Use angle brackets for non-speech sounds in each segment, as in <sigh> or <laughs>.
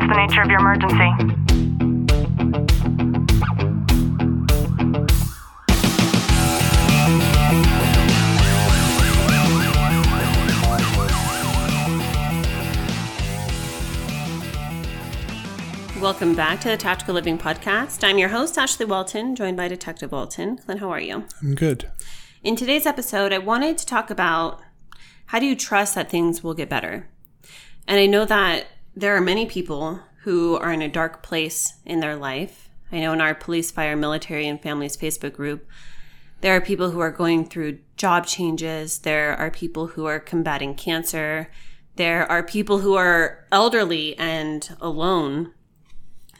What's the nature of your emergency? Welcome back to the Tactical Living Podcast. I'm your host, Ashley Walton, joined by Detective Walton. Clint, how are you? I'm good. In today's episode, I wanted to talk about how do you trust that things will get better? And I know that there are many people who are in a dark place in their life. I know in our police, fire, military, and families Facebook group, there are people who are going through job changes. There are people who are combating cancer. There are people who are elderly and alone.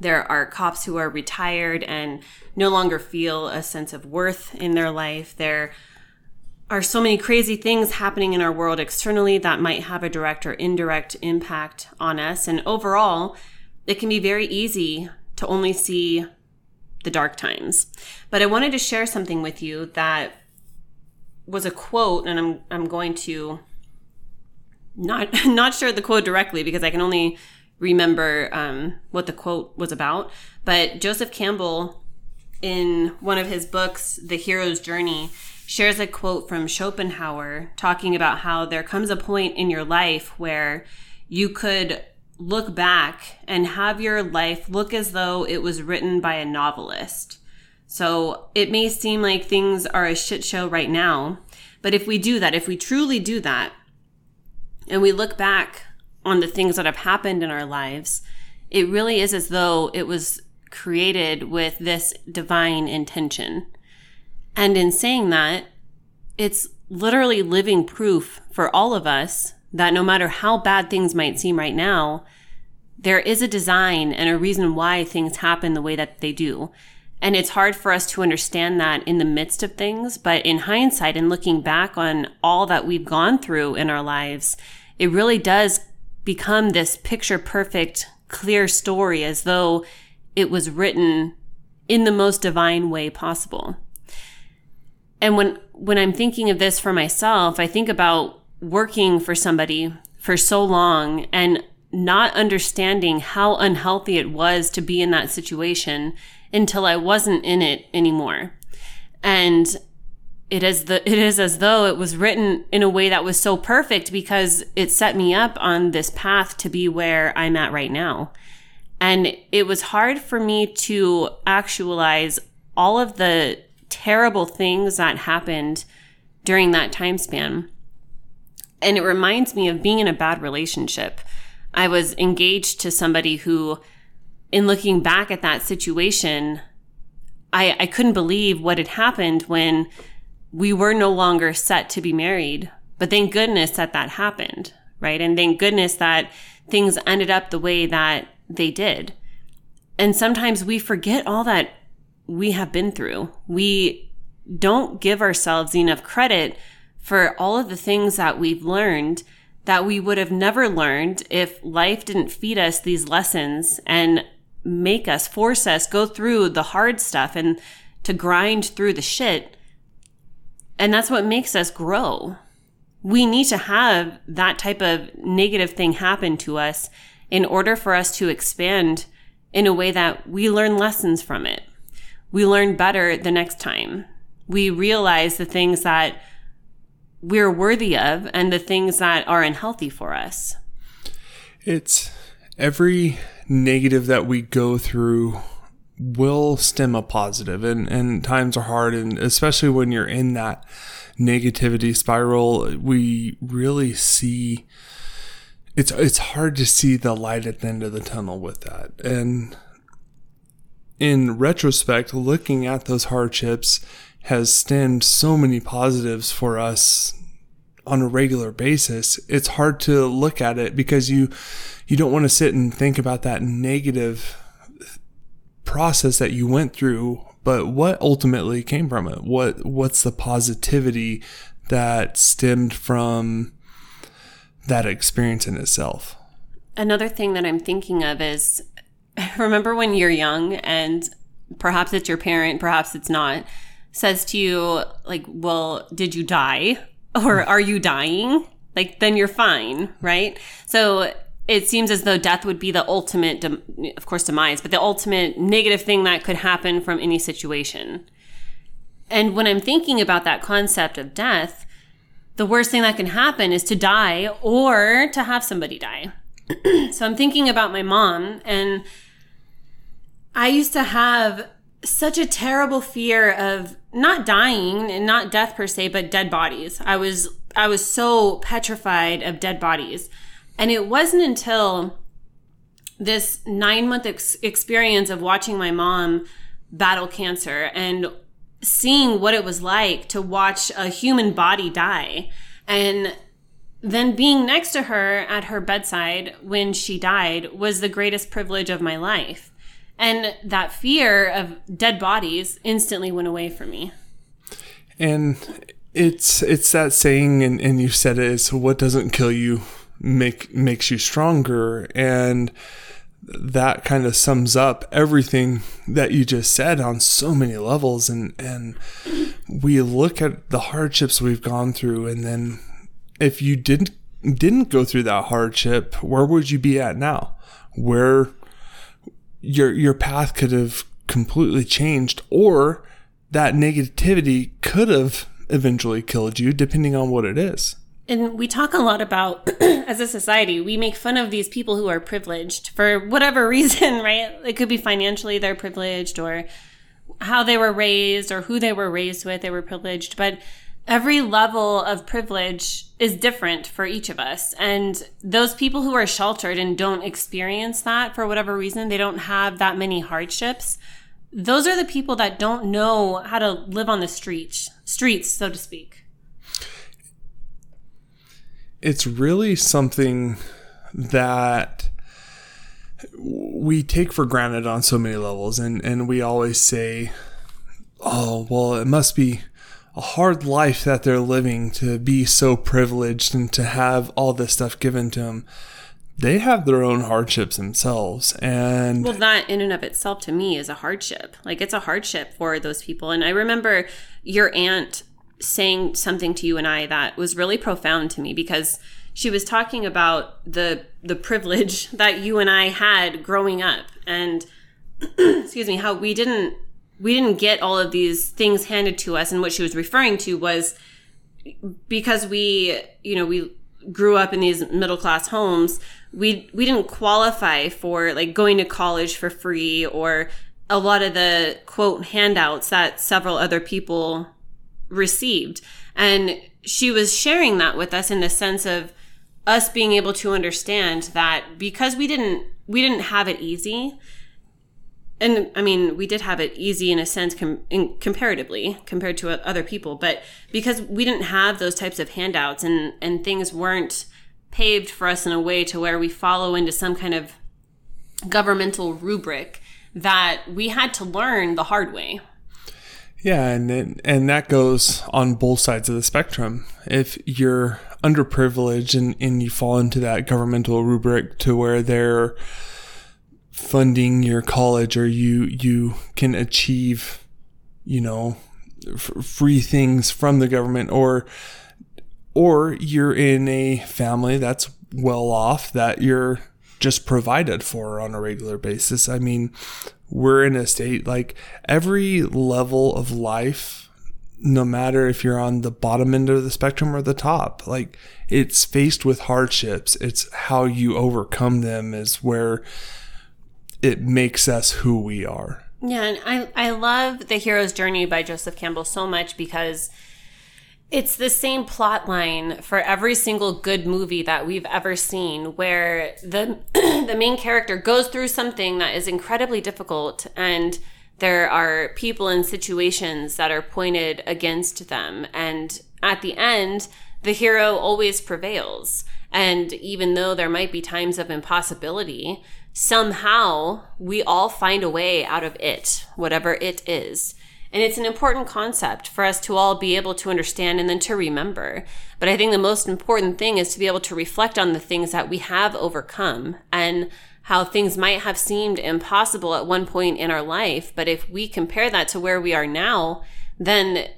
There are cops who are retired and no longer feel a sense of worth in their life. There are so many crazy things happening in our world externally that might have a direct or indirect impact on us. And overall, it can be very easy to only see the dark times. But I wanted to share something with you that was a quote, and I'm I'm going to not <laughs> not share the quote directly because I can only remember um, what the quote was about. But Joseph Campbell, in one of his books, The Hero's Journey, shares a quote from Schopenhauer talking about how there comes a point in your life where you could look back and have your life look as though it was written by a novelist. So it may seem like things are a shit show right now, but if we do that, if we truly do that, and we look back on the things that have happened in our lives, it really is as though it was created with this divine intention. And in saying that, it's literally living proof for all of us that no matter how bad things might seem right now, there is a design and a reason why things happen the way that they do. And it's hard for us to understand that in the midst of things, but in hindsight and looking back on all that we've gone through in our lives, it really does become this picture perfect, clear story as though it was written in the most divine way possible. And when, when I'm thinking of this for myself, I think about working for somebody for so long and not understanding how unhealthy it was to be in that situation until I wasn't in it anymore. And it is the it is as though it was written in a way that was so perfect because it set me up on this path to be where I'm at right now. And it was hard for me to actualize all of the terrible things that happened during that time span. And it reminds me of being in a bad relationship. I was engaged to somebody who, in looking back at that situation, I, I couldn't believe what had happened when we were no longer set to be married. But thank goodness that that happened, right? And thank goodness that things ended up the way that they did. And sometimes we forget all that we have been through. We don't give ourselves enough credit for all of the things that we've learned that we would have never learned if life didn't feed us these lessons and make us, force us go through the hard stuff and to grind through the shit. And that's what makes us grow. We need to have that type of negative thing happen to us in order for us to expand in a way that we learn lessons from it. We learn better the next time. We realize the things that we're worthy of and the things that are unhealthy for us. It's every negative that we go through will stem a positive and, and times are hard and especially when you're in that negativity spiral, we really see it's it's hard to see the light at the end of the tunnel with that. And in retrospect, looking at those hardships has stemmed so many positives for us on a regular basis. It's hard to look at it because you you don't want to sit and think about that negative process that you went through, but what ultimately came from it? What what's the positivity that stemmed from that experience in itself? Another thing that I'm thinking of is <laughs> remember when you're young and perhaps it's your parent, perhaps it's not, says to you, like, well, did you die? Or mm. are you dying? Like, then you're fine, right? So it seems as though death would be the ultimate, dem- of course, demise, but the ultimate negative thing that could happen from any situation. And when I'm thinking about that concept of death, the worst thing that can happen is to die or to have somebody die. <clears throat> so I'm thinking about my mom, and I used to have such a terrible fear of not dying and not death per se, but dead bodies. I was I was so petrified of dead bodies. And it wasn't until this nine month ex- experience of watching my mom battle cancer and seeing what it was like to watch a human body die and then being next to her at her bedside when she died was the greatest privilege of my life. And that fear of dead bodies instantly went away from me. And it's it's that saying and, and you said it is what doesn't kill you make makes you stronger. And that kind of sums up everything that you just said on so many levels. And and we look at the hardships we've gone through and then if you didn't didn't go through that hardship where would you be at now? Where your your path could have completely changed or that negativity could have eventually killed you depending on what it is. And we talk a lot about <clears throat> as a society we make fun of these people who are privileged for whatever <laughs> reason right? It could be financially they're privileged or how they were raised or who they were raised with they were privileged. But every level of privilege is different for each of us. And those people who are sheltered and don't experience that for whatever reason they don't have that many hardships those are the people that don't know how to live on the streets streets so to speak. It's really something that we take for granted on so many levels. And and we always say oh well it must be a hard life that they're living to be so privileged and to have all this stuff given to them they have their own hardships themselves and well that in and of itself to me is a hardship. Like it's a hardship for those people. And i remember your aunt saying something to you and I that was really profound to me because she was talking about the the privilege <laughs> that you and I had growing up and <clears throat> excuse me how we didn't we didn't get all of these things handed to us and what she was referring to was because we you know we grew up in these middle class homes we we didn't qualify for like going to college for free or a lot of the quote handouts that several other people received. And she was sharing that with us in the sense of us being able to understand that because we didn't we didn't have it easy and I mean, we did have it easy in a sense com- in, comparatively compared to other people, but because we didn't have those types of handouts and and things weren't paved for us in a way to where we follow into some kind of governmental rubric that we had to learn the hard way. Yeah, and and that goes on both sides of the spectrum. If you're underprivileged and, and you fall into that governmental rubric to where they're funding your college or you you can achieve, you know, f- free things from the government or or you're in a family that's well off that you're just provided for on a regular basis. I mean, we're in a state like every level of life, no matter if you're on the bottom end of the spectrum or the top, like it's faced with hardships. It's how you overcome them is where it makes us who we are. Yeah, and I I love The Hero's Journey by Joseph Campbell so much because it's the same plot line for every single good movie that we've ever seen where the <clears throat> the main character goes through something that is incredibly difficult and there are people and situations that are pointed against them and at the end the hero always prevails and even though there might be times of impossibility somehow we all find a way out of it whatever it is and it's an important concept for us to all be able to understand and then to remember. But I think the most important thing is to be able to reflect on the things that we have overcome and how things might have seemed impossible at one point in our life. But if we compare that to where we are now, then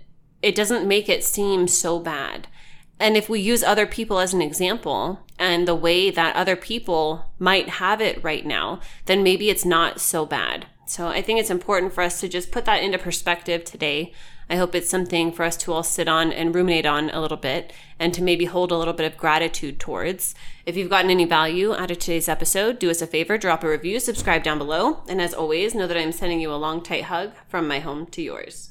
it doesn't make it seem so bad. And if we use other people as an example and the way that other people might have it right now, then maybe it's not so bad. So I think it's important for us to just put that into perspective today. I hope it's something for us to all sit on and ruminate on a little bit and to maybe hold a little bit of gratitude towards. If you've gotten any value out of today's episode, do us a favor, drop a review, subscribe down below. And as always, know that I'm sending you a long, tight hug from my home to yours.